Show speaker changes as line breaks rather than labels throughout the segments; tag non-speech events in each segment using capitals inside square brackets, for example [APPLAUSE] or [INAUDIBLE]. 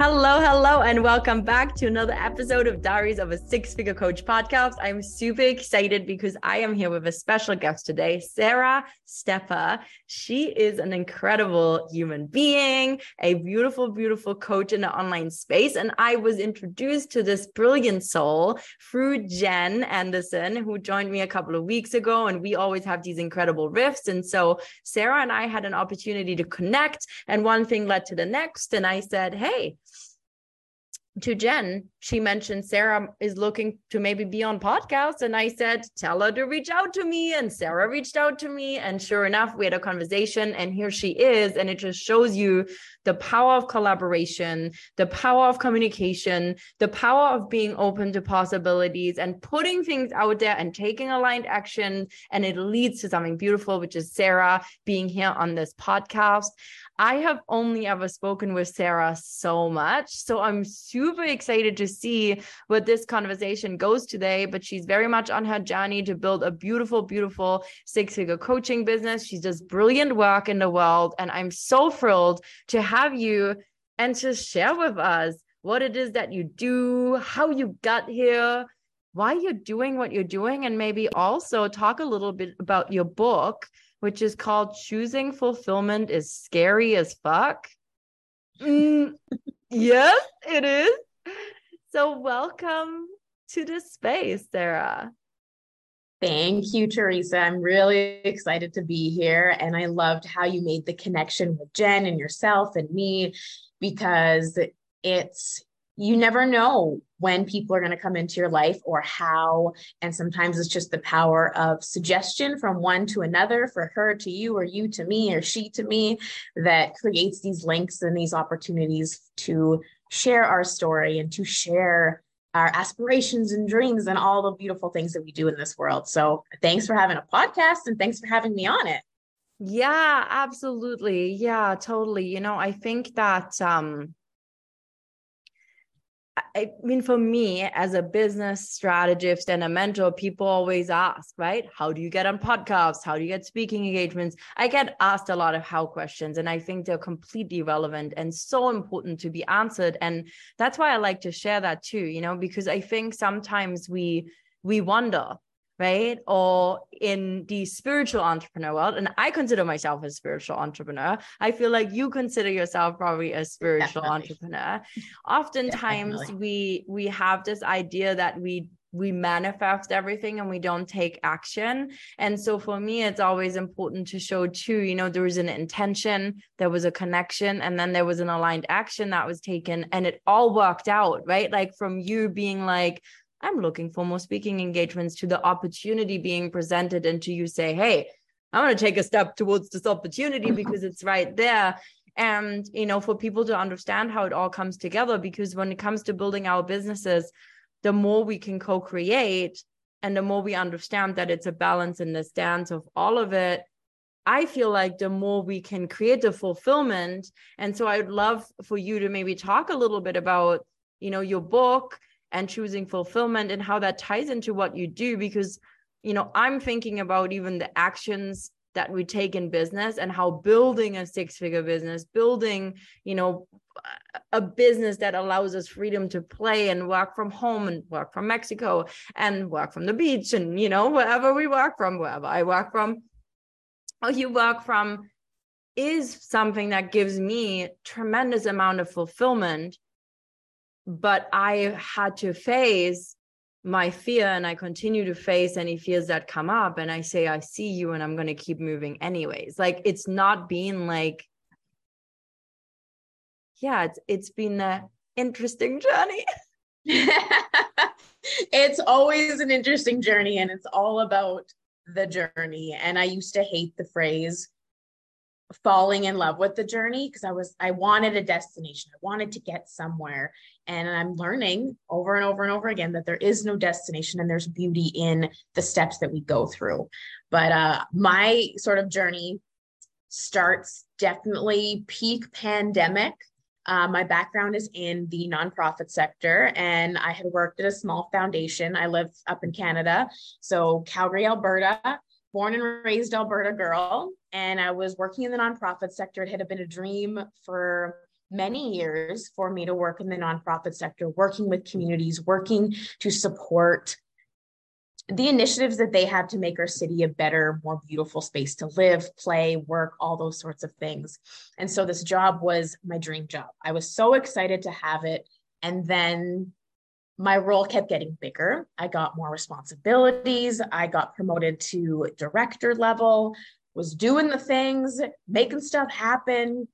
Hello, hello, and welcome back to another episode of Diaries of a Six Figure Coach podcast. I'm super excited because I am here with a special guest today, Sara Stepa. She is an incredible human being, a beautiful, beautiful coach in the online space. And I was introduced to this brilliant soul through Jen Anderson, who joined me a couple of weeks ago. And we always have these incredible riffs. And so Sara and I had an opportunity to connect, and one thing led to the next. And I said, Hey, to Jen, she mentioned Sara is looking to maybe be on podcasts. And I said, tell her to reach out to me. And Sara reached out to me. And sure enough, we had a conversation. And here she is. And it just shows you the power of collaboration, the power of communication, the power of being open to possibilities and putting things out there and taking aligned action. And it leads to something beautiful, which is Sara being here on this podcast. I have only ever spoken with Sara so much. So I'm super excited to see what this conversation goes today. But she's very much on her journey to build a beautiful, beautiful six figure coaching business. She does brilliant work in the world. And I'm so thrilled to have you and to share with us what it is that you do, how you got here, why you're doing what you're doing, and maybe also talk a little bit about your book which is called Choosing Fulfillment is Scary as Fuck. Mm, yes, it is. So, welcome to this space, Sara.
Thank you, Teresa. I'm really excited to be here. And I loved how you made the connection with Jen and yourself and me because it's you never know when people are going to come into your life or how. And sometimes it's just the power of suggestion from one to another, for her to you, or you to me, or she to me, that creates these links and these opportunities to share our story and to share our aspirations and dreams and all the beautiful things that we do in this world. So thanks for having a podcast and thanks for having me on it.
Yeah, absolutely. Yeah, totally. You know, I think that um I mean, for me as a business strategist and a mentor, people always ask, right? How do you get on podcasts? How do you get speaking engagements? I get asked a lot of how questions, and I think they're completely relevant and so important to be answered. And that's why I like to share that too, you know, because I think sometimes we we wonder right? Or in the spiritual entrepreneur world, and I consider myself a spiritual entrepreneur. I feel like you consider yourself probably a spiritual Definitely. entrepreneur. Oftentimes Definitely. we we have this idea that we we manifest everything and we don't take action. And so for me, it's always important to show too, you know, there was an intention, there was a connection, and then there was an aligned action that was taken, and it all worked out, right? Like from you being like, I'm looking for more speaking engagements to the opportunity being presented and to you say, hey, I want to take a step towards this opportunity mm-hmm. because it's right there. And, you know, for people to understand how it all comes together, because when it comes to building our businesses, the more we can co create and the more we understand that it's a balance in this dance of all of it, I feel like the more we can create the fulfillment. And so I would love for you to maybe talk a little bit about, you know, your book and choosing fulfillment and how that ties into what you do because you know i'm thinking about even the actions that we take in business and how building a six figure business building you know a business that allows us freedom to play and work from home and work from mexico and work from the beach and you know wherever we work from wherever i work from or you work from is something that gives me tremendous amount of fulfillment but I had to face my fear and I continue to face any fears that come up and I say I see you and I'm going to keep moving anyways. Like it's not been like yeah, it's it's been an interesting journey. [LAUGHS] [LAUGHS]
it's always an interesting journey and it's all about the journey and I used to hate the phrase falling in love with the journey because I was I wanted a destination. I wanted to get somewhere. And I'm learning over and over and over again that there is no destination and there's beauty in the steps that we go through. But uh my sort of journey starts definitely peak pandemic. Uh, my background is in the nonprofit sector, and I had worked at a small foundation. I live up in Canada, so Calgary, Alberta, born and raised Alberta girl and I was working in the nonprofit sector. It had been a dream for many years for me to work in the nonprofit sector, working with communities, working to support the initiatives that they have to make our city a better, more beautiful space to live, play, work, all those sorts of things. And so this job was my dream job. I was so excited to have it. And then my role kept getting bigger. I got more responsibilities. I got promoted to director level was doing the things, making stuff happen.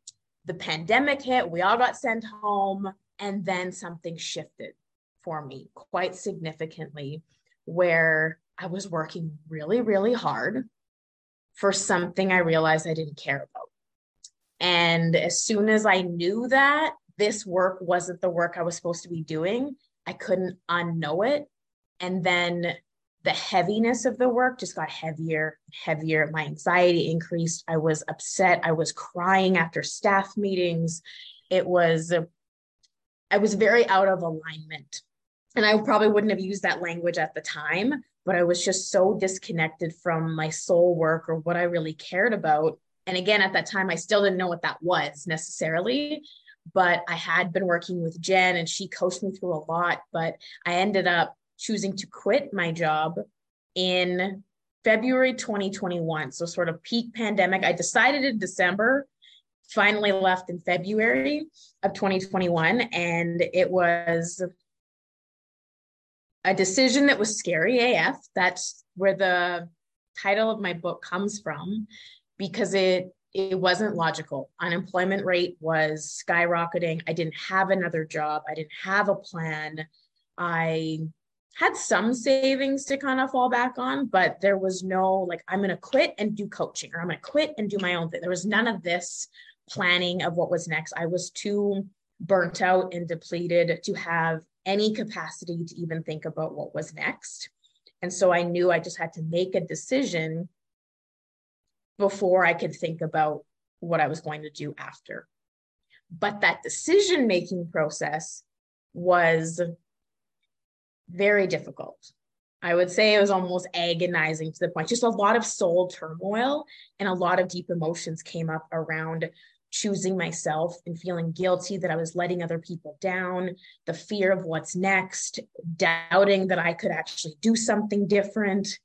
The pandemic hit, we all got sent home, and then something shifted for me quite significantly where I was working really, really hard for something I realized I didn't care about. And as soon as I knew that this work wasn't the work I was supposed to be doing, I couldn't unknow it. And then the heaviness of the work just got heavier, heavier. My anxiety increased. I was upset. I was crying after staff meetings. It was, I was very out of alignment. And I probably wouldn't have used that language at the time, but I was just so disconnected from my soul work or what I really cared about. And again, at that time, I still didn't know what that was necessarily but I had been working with Jen and she coached me through a lot. But I ended up choosing to quit my job in February 2021. So, sort of peak pandemic. I decided in December, finally left in February of 2021. And it was a decision that was scary AF. That's where the title of my book comes from because it it wasn't logical. Unemployment rate was skyrocketing. I didn't have another job. I didn't have a plan. I had some savings to kind of fall back on, but there was no like, I'm going to quit and do coaching or I'm going to quit and do my own thing. There was none of this planning of what was next. I was too burnt out and depleted to have any capacity to even think about what was next. And so I knew I just had to make a decision before I could think about what I was going to do after. But that decision making process was very difficult. I would say it was almost agonizing to the point, just a lot of soul turmoil and a lot of deep emotions came up around choosing myself and feeling guilty that I was letting other people down, the fear of what's next, doubting that I could actually do something different.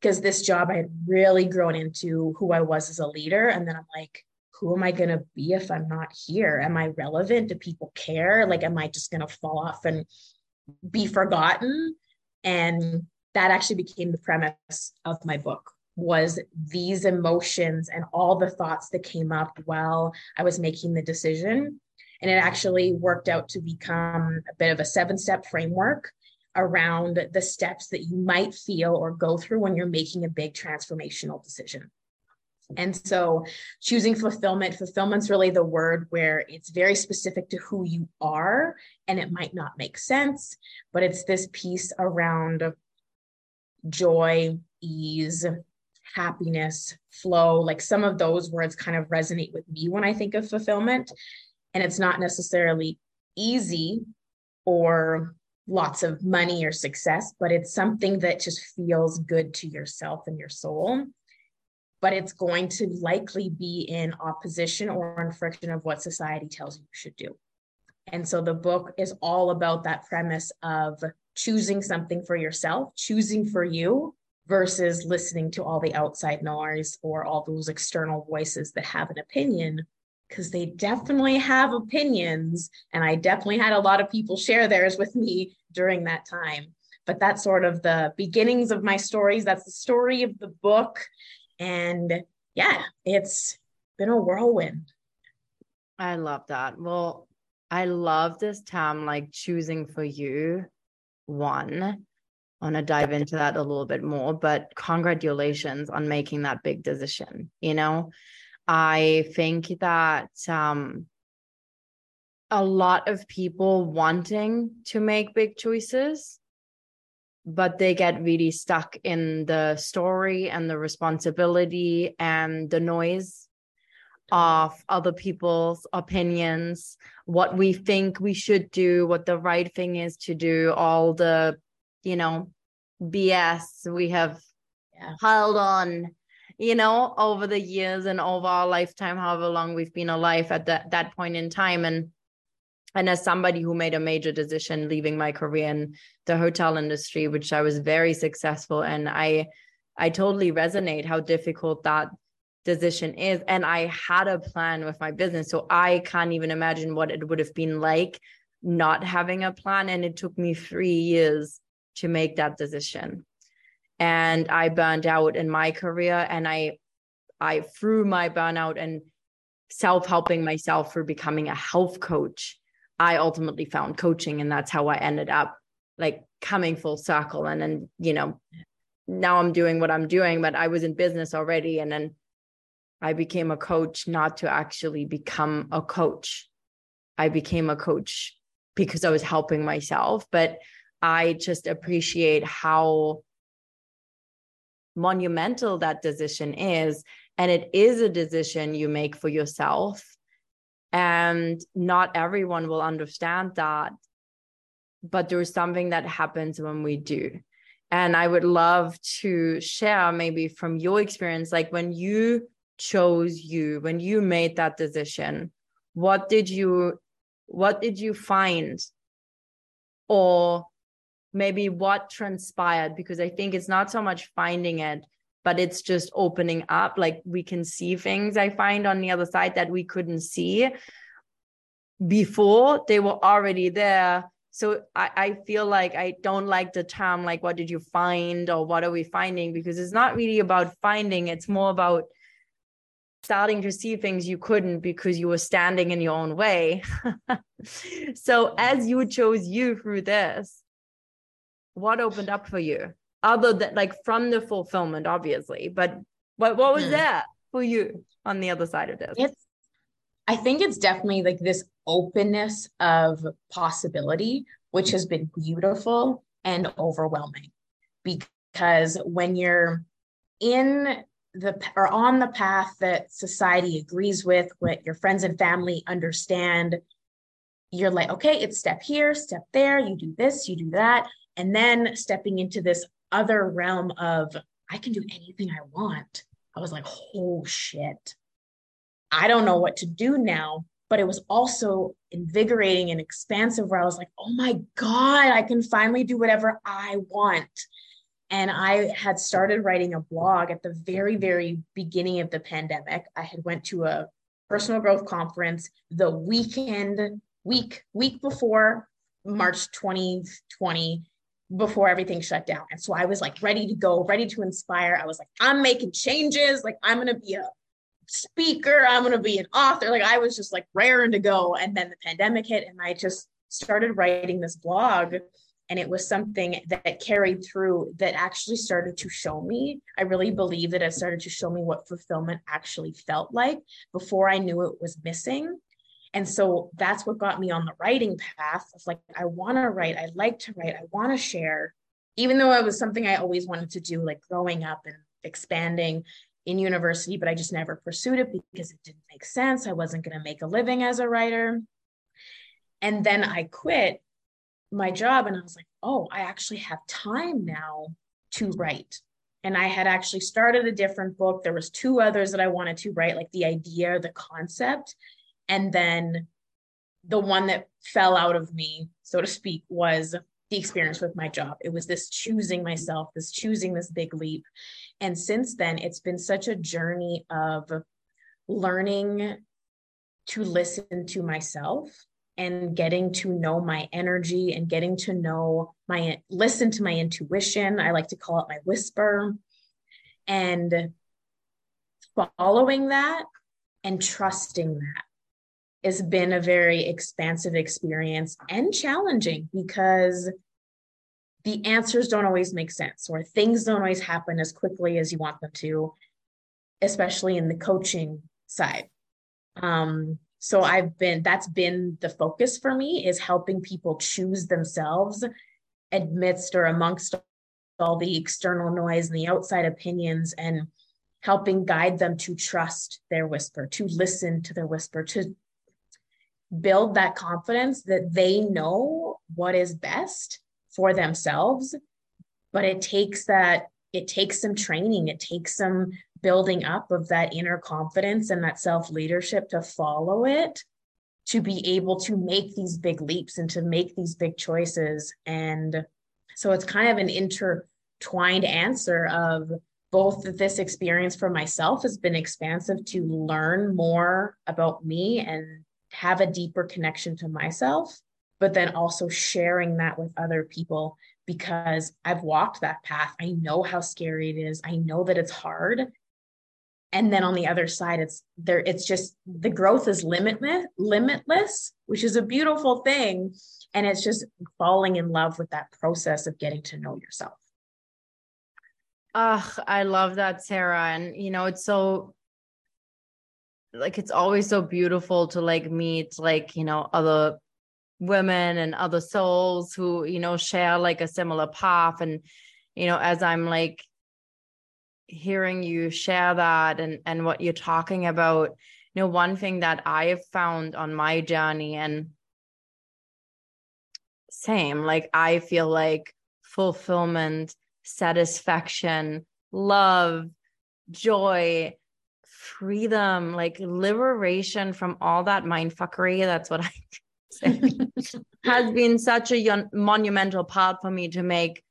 Because this job, I had really grown into who I was as a leader. And then I'm like, who am I going to be if I'm not here? Am I relevant? Do people care? Like, am I just going to fall off and be forgotten and that actually became the premise of my book was these emotions and all the thoughts that came up while i was making the decision and it actually worked out to become a bit of a seven step framework around the steps that you might feel or go through when you're making a big transformational decision and so choosing fulfillment, fulfillment's really the word where it's very specific to who you are and it might not make sense, but it's this piece around joy, ease, happiness, flow. Like some of those words kind of resonate with me when I think of fulfillment. And it's not necessarily easy or lots of money or success, but it's something that just feels good to yourself and your soul but it's going to likely be in opposition or in friction of what society tells you should do. And so the book is all about that premise of choosing something for yourself, choosing for you versus listening to all the outside noise or all those external voices that have an opinion because they definitely have opinions and I definitely had a lot of people share theirs with me during that time. but that's sort of the beginnings of my stories. That's the story of the book. And yeah, it's been a whirlwind.
I love that. Well, I love this time like choosing for you one. I want to dive into that a little bit more, but congratulations on making that big decision. You know, I think that um, a lot of people wanting to make big choices but they get really stuck in the story and the responsibility and the noise of other people's opinions, what we think we should do, what the right thing is to do, all the, you know, BS we have yeah. piled on, you know, over the years and over our lifetime, however long we've been alive at that, that point in time. And and as somebody who made a major decision leaving my career in the hotel industry which i was very successful and i i totally resonate how difficult that decision is. And i had a plan with my business so i can't even imagine what it would have been like not having a plan. And it took me 3 years to make that decision and i burned out in my career and i i through my burnout and self-helping myself through becoming a health coach. I ultimately found coaching and that's how I ended up like coming full circle. And then you know now I'm doing what I'm doing but I was in business already and then I became a coach not to actually become a coach. I became a coach because I was helping myself but I just appreciate how monumental that decision is and it is a decision you make for yourself. And not everyone will understand that but there's something that happens when we do. And i would love to share maybe from your experience like when you chose you when you made that decision what did you what did you find or maybe what transpired because i think it's not so much finding it but it's just opening up. Like we can see things i find on the other side that we couldn't see before. They were already there. So I, I feel like i don't like the term like what did you find or what are we finding? Because it's not really about finding it's more about starting to see things you couldn't because you were standing in your own way. [LAUGHS] So as you chose you through this what opened up for you other than like from the fulfillment, obviously. But what what was mm. that for you on the other side of this?
It's I think it's definitely like this openness of possibility, which has been beautiful and overwhelming. Because when you're in the or on the path that society agrees with, what your friends and family understand, you're like, okay, it's step here, step there, you do this, you do that. And then stepping into this other realm of I can do anything I want. I was like, oh shit. I don't know what to do now. But it was also invigorating and expansive where I was like, oh my God, I can finally do whatever I want. And I had started writing a blog at the very, very beginning of the pandemic. I had went to a personal growth conference the weekend, week, week before March 2020 before everything shut down. And so I was like ready to go, ready to inspire. I was like, I'm making changes. Like, I'm going to be a speaker. I'm going to be an author. Like, I was just like raring to go. And then the pandemic hit, and I just started writing this blog. And it was something that carried through that actually started to show me. I really believe that it started to show me what fulfillment actually felt like before I knew it was missing. And so that's what got me on the writing path. It's like, I want to write. I like to write. I want to share, even though it was something I always wanted to do, like growing up and expanding in university, but I just never pursued it because it didn't make sense. I wasn't going to make a living as a writer. And then I quit my job and I was like, oh, I actually have time now to write. And I had actually started a different book. There was two others that I wanted to write, like the idea, the concept. And then the one that fell out of me, so to speak, was the experience with my job. It was this choosing myself, this choosing this big leap. And since then, it's been such a journey of learning to listen to myself and getting to know my energy and getting to know my listen to my intuition. I like to call it my whisper. And following that and trusting that has been a very expansive experience and challenging because the answers don't always make sense or things don't always happen as quickly as you want them to, especially in the coaching side. Um, so I've been, that's been the focus for me is helping people choose themselves amidst or amongst all the external noise and the outside opinions and helping guide them to trust their whisper, to listen to their whisper, to build that confidence that they know what is best for themselves. But it takes that, it takes some training, it takes some building up of that inner confidence and that self leadership to follow it to be able to make these big leaps and to make these big choices. And so it's kind of an intertwined answer of both this experience for myself has been expansive to learn more about me and have a deeper connection to myself, but then also sharing that with other people because I've walked that path. I know how scary it is. I know that it's hard. And then on the other side, it's there, it's just the growth is limitless, limitless, which is a beautiful thing. And it's just falling in love with that process of getting to know yourself.
Ugh, I love that, Sara. And you know, it's so like it's always so beautiful to like meet like, you know, other women and other souls who, you know, share like a similar path. And, you know, as I'm like hearing you share that and and what you're talking about, you know, one thing that I have found on my journey and same, like I feel like fulfillment satisfaction, love, joy, freedom, like liberation from all that mindfuckery. That's what [LAUGHS] I say. has been such a monumental part for me to make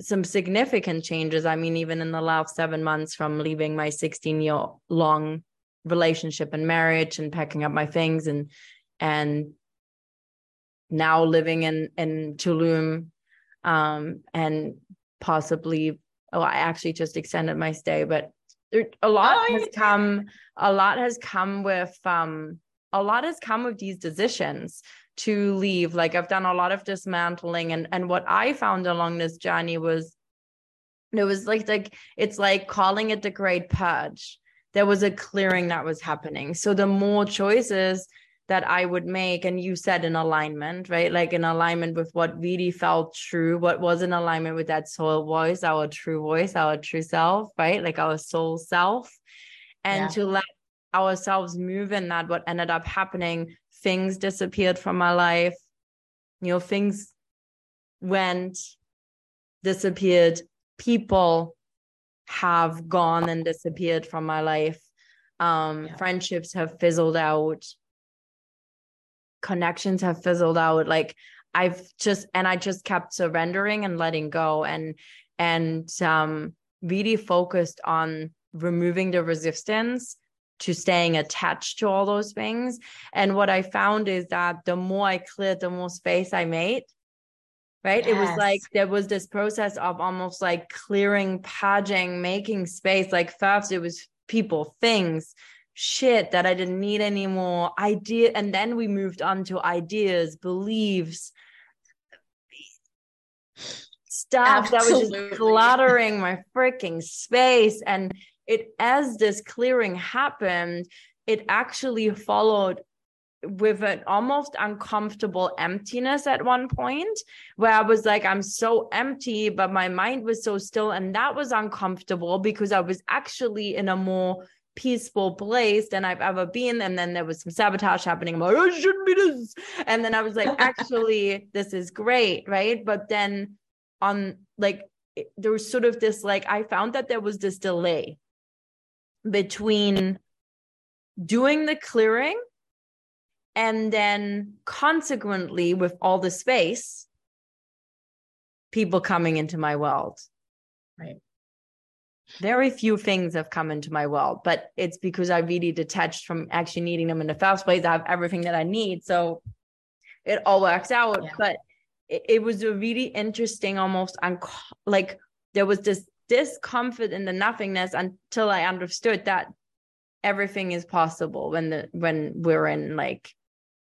some significant changes. I mean, even in the last seven months from leaving my 16 year long relationship and marriage and packing up my things and and now living in in Tulum um, and possibly oh i actually just extended my stay but there, a lot oh, has come a lot has come with um a lot has come with these decisions to leave. Like i've done a lot of dismantling and and what i found along this journey was it was like like it's like calling it the great purge. There was a clearing that was happening. So the more choices that I would make. And you said in alignment, right? Like in alignment with what really felt true, what was in alignment with that soul voice, our true voice, our true self, right? Like our soul self. And yeah. to let ourselves move in that, what ended up happening, things disappeared from my life. You know, things went, disappeared. People have gone and disappeared from my life. Um, yeah. friendships have fizzled out connections have fizzled out like i've just and i just kept surrendering and letting go and and um really focused on removing the resistance to staying attached to all those things. And what i found is that the more i cleared the more space i made right? Yes. it was like there was this process of almost like clearing purging making space. Like first it was people things shit that I didn't need anymore, idea, and then we moved on to ideas, beliefs, stuff Absolutely. that was just cluttering my freaking space. And it as this clearing happened, it actually followed with an almost uncomfortable emptiness at one point where I was like, I'm so empty, but my mind was so still. And that was uncomfortable because I was actually in a more peaceful place than I've ever been. And then there was some sabotage happening. I'm like, oh, I shouldn't be this. And then I was like, [LAUGHS] actually, this is great. Right. But then on like, there was sort of this like, I found that there was this delay between doing the clearing and then consequently with all the space people coming into my world
right
very few things have come into my world, but it's because I really detached from actually needing them in the first place. I have everything that I need. So it all works out. Yeah. But it, it, was a really interesting, almost unco- like there was this discomfort in the nothingness until I understood that everything is possible when the when we're in like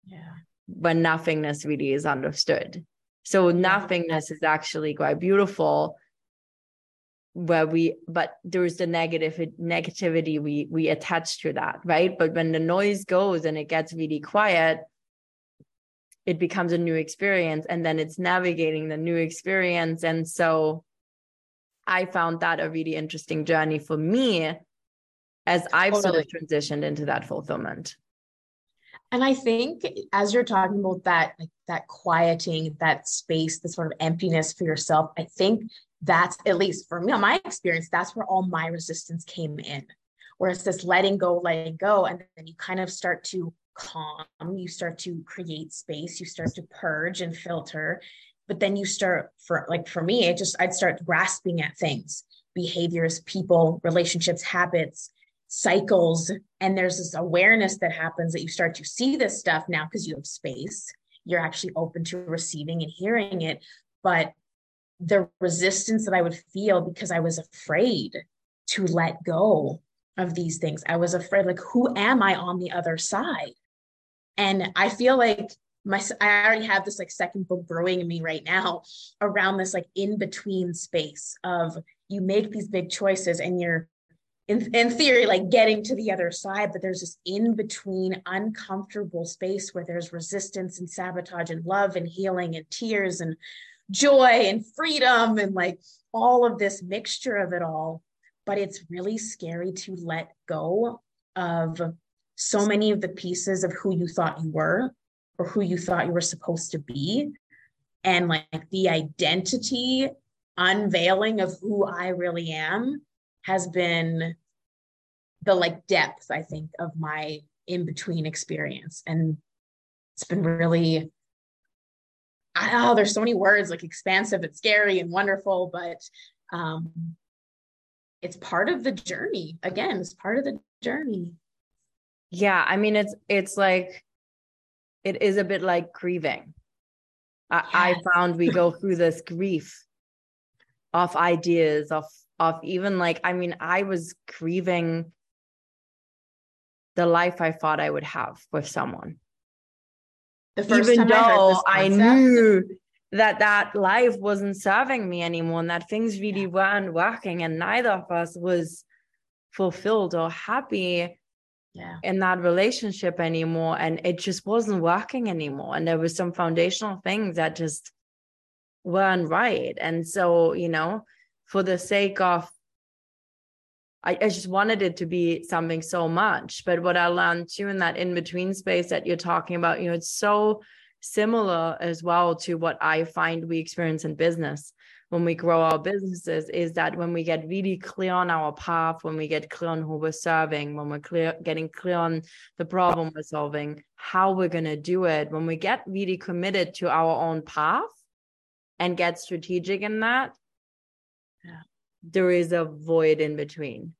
yeah
when nothingness really is understood. So nothingness is actually quite beautiful where we but there's the negative negativity we we attach to that right? But when the noise goes and it gets really quiet it becomes a new experience and then it's navigating the new experience. And so i found that a really interesting journey for me as i've totally. sort of transitioned into that fulfillment.
And i think as you're talking about that like that quieting that space the sort of emptiness for yourself i think that's at least for me, my experience, that's where all my resistance came in. Where it's this letting go, letting go. And then you kind of start to calm, you start to create space, you start to purge and filter. But then you start for like for me, it just I'd start grasping at things, behaviors, people, relationships, habits, cycles. And there's this awareness that happens that you start to see this stuff now because you have space. You're actually open to receiving and hearing it. But the resistance that I would feel because I was afraid to let go of these things. I was afraid, like, who am I on the other side? And I feel like my I already have this like second book brewing in me right now around this like in between space of you make these big choices and you're in, in theory like getting to the other side but there's this in between uncomfortable space where there's resistance and sabotage and love and healing and tears and joy and freedom and like all of this mixture of it all. But it's really scary to let go of so many of the pieces of who you thought you were or who you thought you were supposed to be. And like the identity unveiling of who I really am has been the like depth, I think, of my in between experience. And it's been really oh, there's so many words like expansive and scary and wonderful, but um, it's part of the journey. Again, it's part of the journey.
Yeah, I mean, it's it's like it is a bit like grieving. I, yes. I found we go [LAUGHS] through this grief of ideas of of even like I mean, I was grieving the life I thought I would have with someone even though I, I knew that that life wasn't serving me anymore and that things really yeah. weren't working and neither of us was fulfilled or happy
yeah.
in that relationship anymore and it just wasn't working anymore and there was some foundational things that just weren't right and so you know for the sake of I, I just wanted it to be something so much. But what I learned too in that in between space that you're talking about, you know, it's so similar as well to what I find we experience in business when we grow our businesses is that when we get really clear on our path, when we get clear on who we're serving, when we're clear getting clear on the problem we're solving, how we're going to do it, when we get really committed to our own path and get strategic in that, there is a void in between.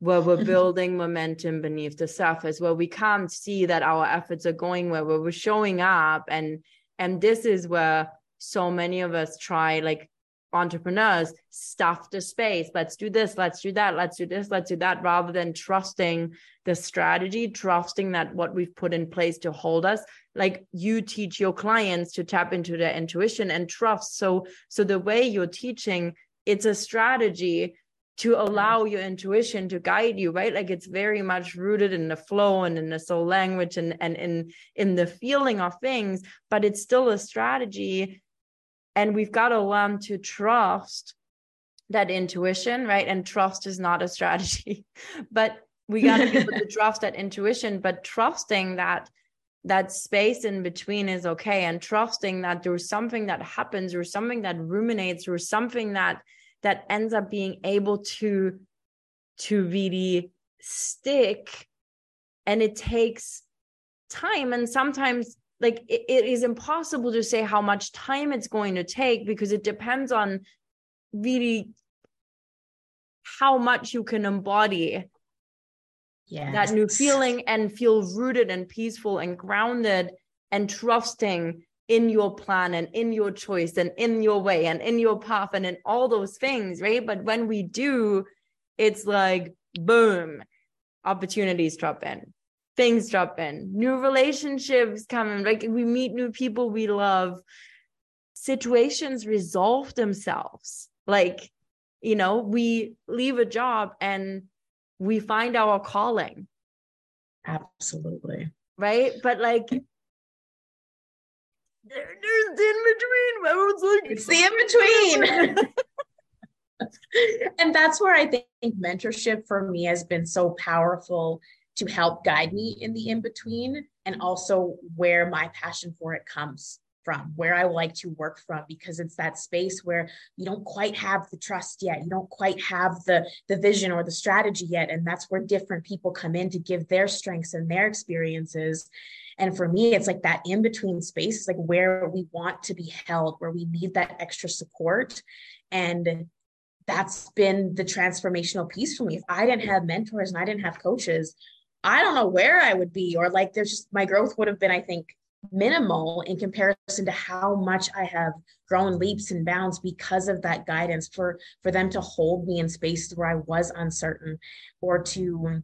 Where we're mm-hmm. building momentum beneath the surface where we can't see that our efforts are going where we're showing up. And and this is where so many of us try like entrepreneurs stuff the space. Let's do this let's do that let's do this let's do that rather than trusting the strategy trusting that what we've put in place to hold us. Like you teach your clients to tap into their intuition and trust. So so the way you're teaching it's a strategy to allow your intuition to guide you right? Like it's very much rooted in the flow and in the soul language and and in in the feeling of things but it's still a strategy. And we've got to learn to trust that intuition right? And trust is not a strategy [LAUGHS] but we got to be able to [LAUGHS] trust that intuition but trusting that that space in between is okay and trusting that there's something that happens or something that ruminates or something that that ends up being able to to really stick and it takes time and sometimes like it, it is impossible to say how much time it's going to take because it depends on really how much you can embody
yes.
that new feeling and feel rooted and peaceful and grounded and trusting in your plan and in your choice and in your way and in your path and in all those things, right? But when we do, it's like boom, opportunities drop in, things drop in, new relationships come in, like we meet new people we love, situations resolve themselves. Like, you know, we leave a job and we find our calling.
Absolutely.
Right. But like, there, there's the in between. Everyone's like,
it's the in between. [LAUGHS] and that's where I think mentorship for me has been so powerful to help guide me in the in between and also where my passion for it comes from, where I like to work from, because it's that space where you don't quite have the trust yet. You don't quite have the, the vision or the strategy yet. And that's where different people come in to give their strengths and their experiences. And for me, it's like that in between space, it's like where we want to be held, where we need that extra support. And that's been the transformational piece for me. If I didn't have mentors and I didn't have coaches, I don't know where I would be, or like there's just my growth would have been, I think, minimal in comparison to how much I have grown leaps and bounds because of that guidance for for them to hold me in spaces where I was uncertain or to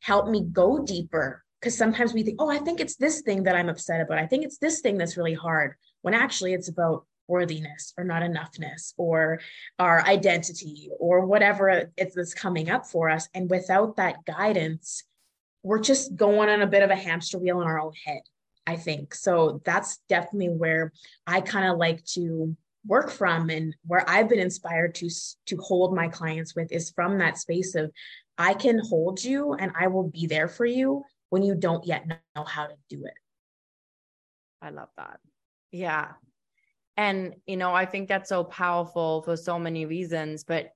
help me go deeper. Because sometimes we think oh I think it's this thing that I'm upset about. I think it's this thing that's really hard when actually it's about worthiness or not enoughness or our identity or whatever it's coming up for us. And without that guidance we're just going on a bit of a hamster wheel in our own head I think. So that's definitely where I kind of like to work from and where I've been inspired to to hold my clients with is from that space of I can hold you and I will be there for you when you don't yet know how to do it.
I love that. Yeah. And you know, I think that's so powerful for so many reasons, but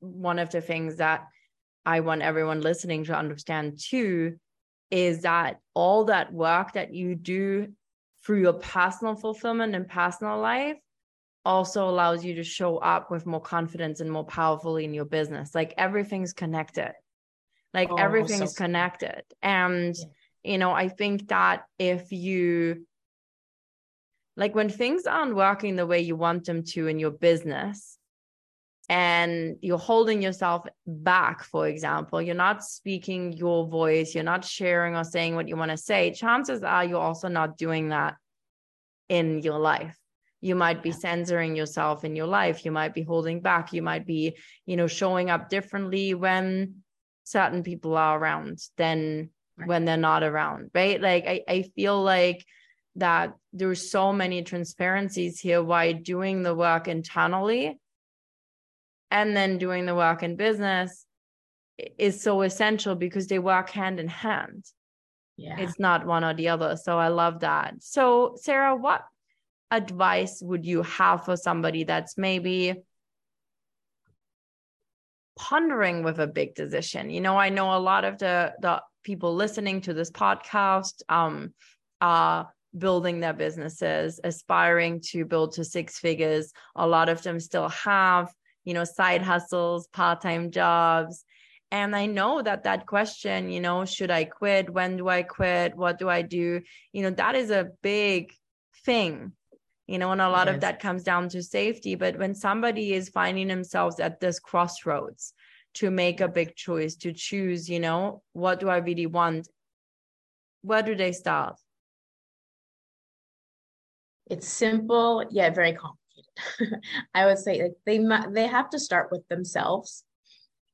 one of the things that I want everyone listening to understand too is that all that work that you do through your personal fulfillment and personal life also allows you to show up with more confidence and more powerfully in your business. Like everything's connected. Like oh, everything's so connected. And, yeah. you know, I think that if you, like when things aren't working the way you want them to in your business, and you're holding yourself back, for example, you're not speaking your voice, you're not sharing or saying what you want to say, chances are you're also not doing that in your life. You might be censoring yourself in your life. You might be holding back. You might be, you know, showing up differently when certain people are around than right. when they're not around, right? Like, I, I feel like that there's so many transparencies here why doing the work internally and then doing the work in business is so essential because they work hand in hand. Yeah. It's not one or the other. So I love that. So, Sara, what advice would you have for somebody that's maybe pondering with a big decision? You know, I know a lot of the the people listening to this podcast um are building their businesses, aspiring to build to six figures. A lot of them still have you know, side hustles, part time jobs. And I know that that question, you know, should I quit? When do I quit? What do I do? You know, that is a big thing, you know, and a lot of that comes down to safety. But when somebody is finding themselves at this crossroads to make a big choice, to choose, you know, what do I really want? Where do they start?
It's simple yet very complex [LAUGHS] I would say like they they have to start with themselves,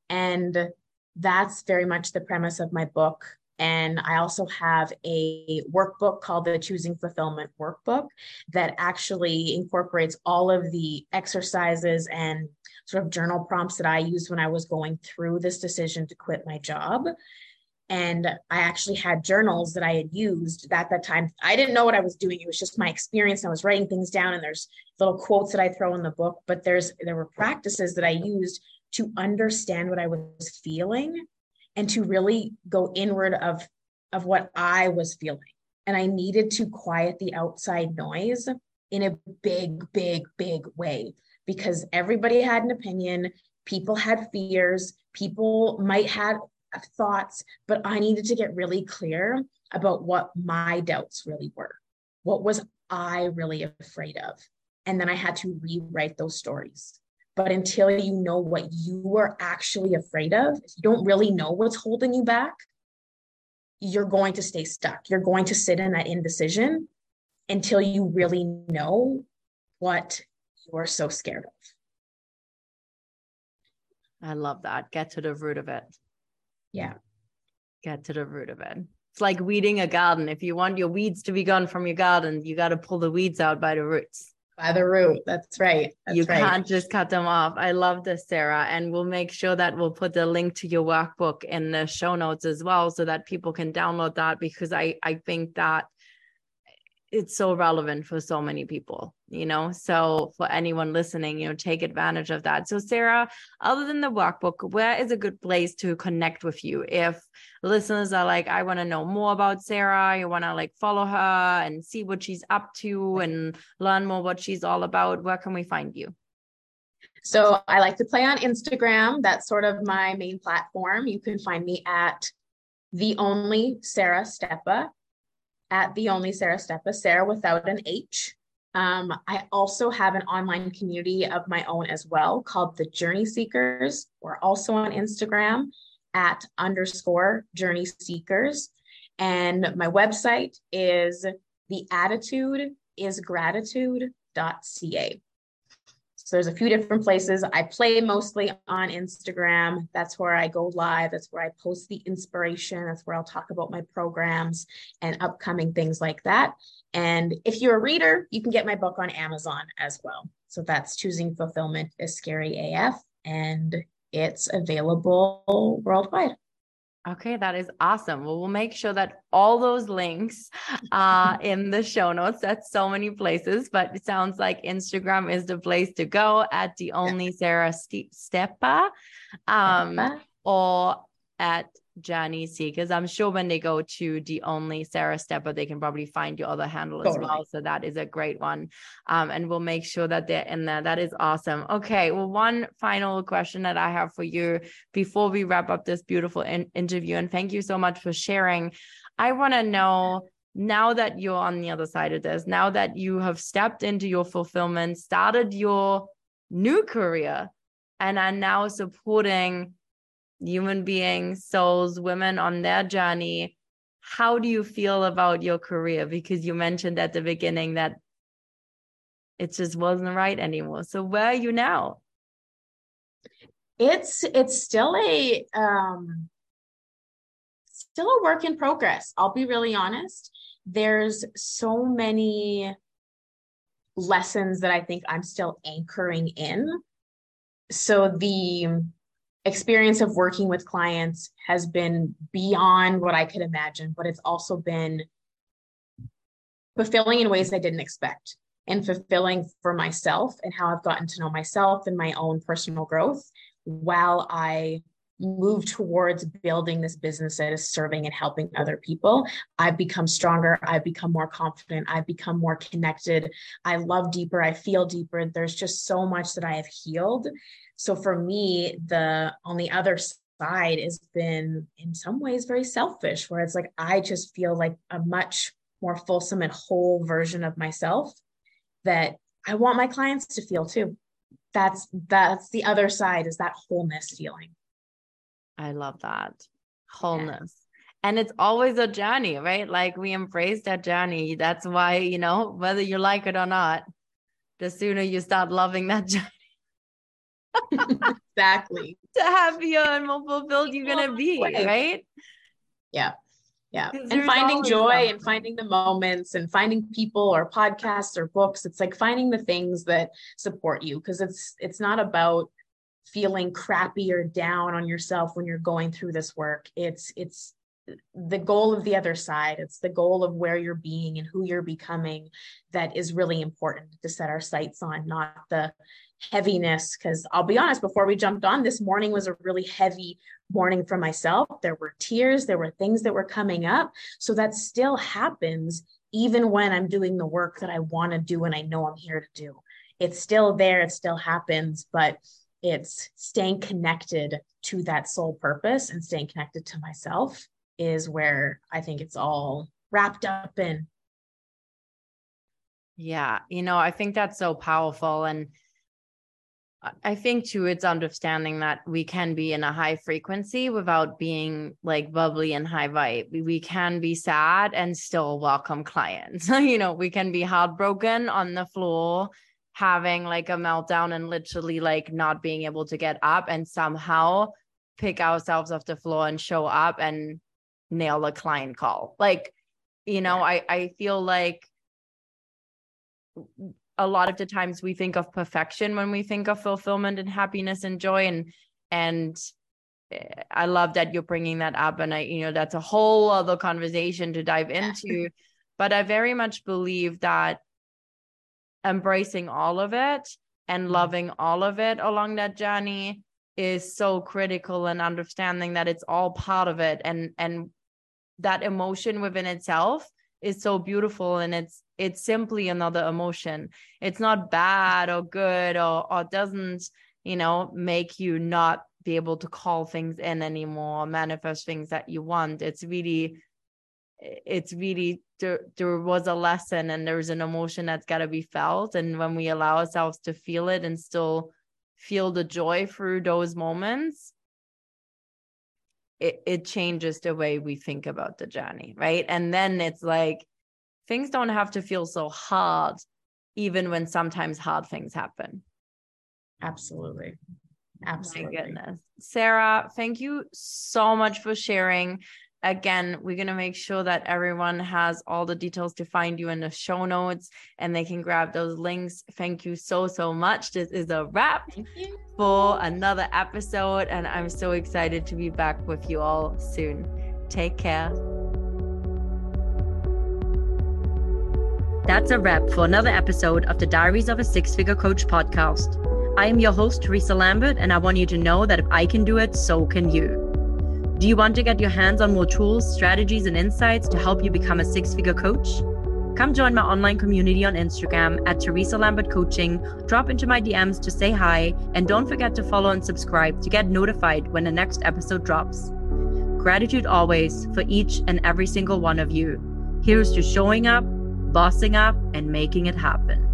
and that's very much the premise of my book. And I also have a workbook called the Choosing Fulfillment Workbook that actually incorporates all of the exercises and sort of journal prompts that I used when I was going through this decision to quit my job. And I actually had journals that I had used at that time. I didn't know what I was doing. It was just my experience. I was writing things down and there's little quotes that I throw in the book, but there's there were practices that I used to understand what I was feeling and to really go inward of of what I was feeling. And I needed to quiet the outside noise in a big, big, big way because everybody had an opinion People had fears, people might have thoughts, but I needed to get really clear about what my doubts really were. What was I really afraid of? And then I had to rewrite those stories. But until you know what you are actually afraid of, if you don't really know what's holding you back, you're going to stay stuck. You're going to sit in that indecision until you really know what you're so scared of.
I love that. Get to the root of it.
Yeah.
Get to the root of it. It's like weeding a garden. If you want your weeds to be gone from your garden, you got to pull the weeds out by the roots.
By the root. That's right. That's
you
right.
can't just cut them off. I love this, Sara. And we'll make sure that we'll put the link to your workbook in the show notes as well so that people can download that because I, I think that it's so relevant for so many people you know? So for anyone listening you know take advantage of that. So sara other than the workbook where is a good place to connect with you? If listeners are like i want to know more about sara you want to like follow her and see what she's up to and learn more what she's all about where can we find you?
So i like to play on instagram. That's sort of my main platform. You can find me at the only sara stepa at the only Sara Stepa, Sara without an H. Um, I also have an online community of my own as well called the Journey Seekers. We're also on Instagram at underscore Journey Seekers. And my website is the attitude is gratitude.ca. So there's a few different places. I play mostly on Instagram. That's where I go live. That's where I post the inspiration. That's where I'll talk about my programs and upcoming things like that. And if you're a reader, you can get my book on Amazon as well. So that's Choosing Fulfillment is Scary AF, and it's available worldwide.
Okay, that is awesome. Well, we'll make sure that all those links are [LAUGHS] in the show notes. That's so many places, but it sounds like Instagram is the place to go at the only Sara Stepa um, or at Journey Seekers. I'm sure when they go to the only Sara Stepa, they can probably find your other handle totally. as well. So that is a great one. Um, and we'll make sure that they're in there. That is awesome. Okay. Well, one final question that I have for you before we wrap up this beautiful in- interview, and thank you so much for sharing. I want to know now that you're on the other side of this, now that you have stepped into your fulfillment, started your new career, and are now supporting human beings, souls, women on their journey. How do you feel about your career? Because you mentioned at the beginning that it just wasn't right anymore. So where are you now?
It's it's still a um still a work in progress. I'll be really honest. There's so many lessons that I think I'm still anchoring in. So the experience of working with clients has been beyond what I could imagine, but it's also been fulfilling in ways I didn't expect and fulfilling for myself and how I've gotten to know myself and my own personal growth while I move towards building this business that is serving and helping other people. I've become stronger. I've become more confident. I've become more connected. I love deeper. I feel deeper. There's just so much that I have healed so for me, the on the other side has been in some ways very selfish, where it's like I just feel like a much more fulsome and whole version of myself that I want my clients to feel too. That's that's the other side is that wholeness feeling.
I love that. Wholeness. Yeah. And it's always a journey, right? Like we embrace that journey. That's why, you know, whether you like it or not, the sooner you start loving that [LAUGHS] journey
exactly.
the happier and more fulfilled you're gonna be, right?
Yeah. Yeah. And finding joy and finding the moments and finding people or podcasts or books. It's like finding the things that support you because it's it's not about feeling crappy or down on yourself when you're going through this work. It's it's the goal of the other side. It's the goal of where you're being and who you're becoming that is really important to set our sights on, not the heaviness because I'll be honest, before we jumped on, this morning was a really heavy morning for myself. There were tears, there were things that were coming up. So that still happens even when I'm doing the work that I want to do and I know I'm here to do. It's still there, it still happens, but it's staying connected to that soul purpose and staying connected to myself is where I think it's all wrapped up in.
Yeah, you know, I think that's so powerful. And I think too, it's understanding that we can be in a high frequency without being like bubbly and high vibe. We can be sad and still welcome clients. [LAUGHS] you know, we can be heartbroken on the floor having like a meltdown and literally like not being able to get up and somehow pick ourselves off the floor and show up and nail a client call. Like, you know, I I feel like a lot of the times we think of perfection when we think of fulfillment and happiness and joy. And and eh, I love that you're bringing that up. And I you know that's a whole other conversation to dive into. But I very much believe that embracing all of it and mm-hmm. loving all of it along that journey is so critical and understanding that it's all part of it. And and that emotion within itself is so beautiful and it's it's simply another emotion. It's not bad or good or or doesn't you know make you not be able to call things in anymore manifest things that you want. It's really it's really there, there was a lesson and there's an emotion that's got to be felt. And when we allow ourselves to feel it and still feel the joy through those moments it, it changes the way we think about the journey right? And then it's like things don't have to feel so hard even when sometimes hard things happen.
Absolutely. Absolutely.
my goodness. Sara thank you so much for sharing again, we're going to make sure that everyone has all the details to find you in the show notes and they can grab those links. Thank you so, so much. This is a wrap for another episode. And I'm so excited to be back with you all soon. Take care. That's a wrap for another episode of the Diaries of a Six Figure Coach podcast. I am your host, Teresa Lambert, and I want you to know that if I can do it, so can you. Do you want to get your hands on more tools, strategies, and insights to help you become a six figure coach? Come join my online community on Instagram at Teresa Lambert Coaching. Drop into my DMs to say hi, and don't forget to follow and subscribe to get notified when the next episode drops. Gratitude always for each and every single one of you. Here's to showing up, bossing up, and making it happen.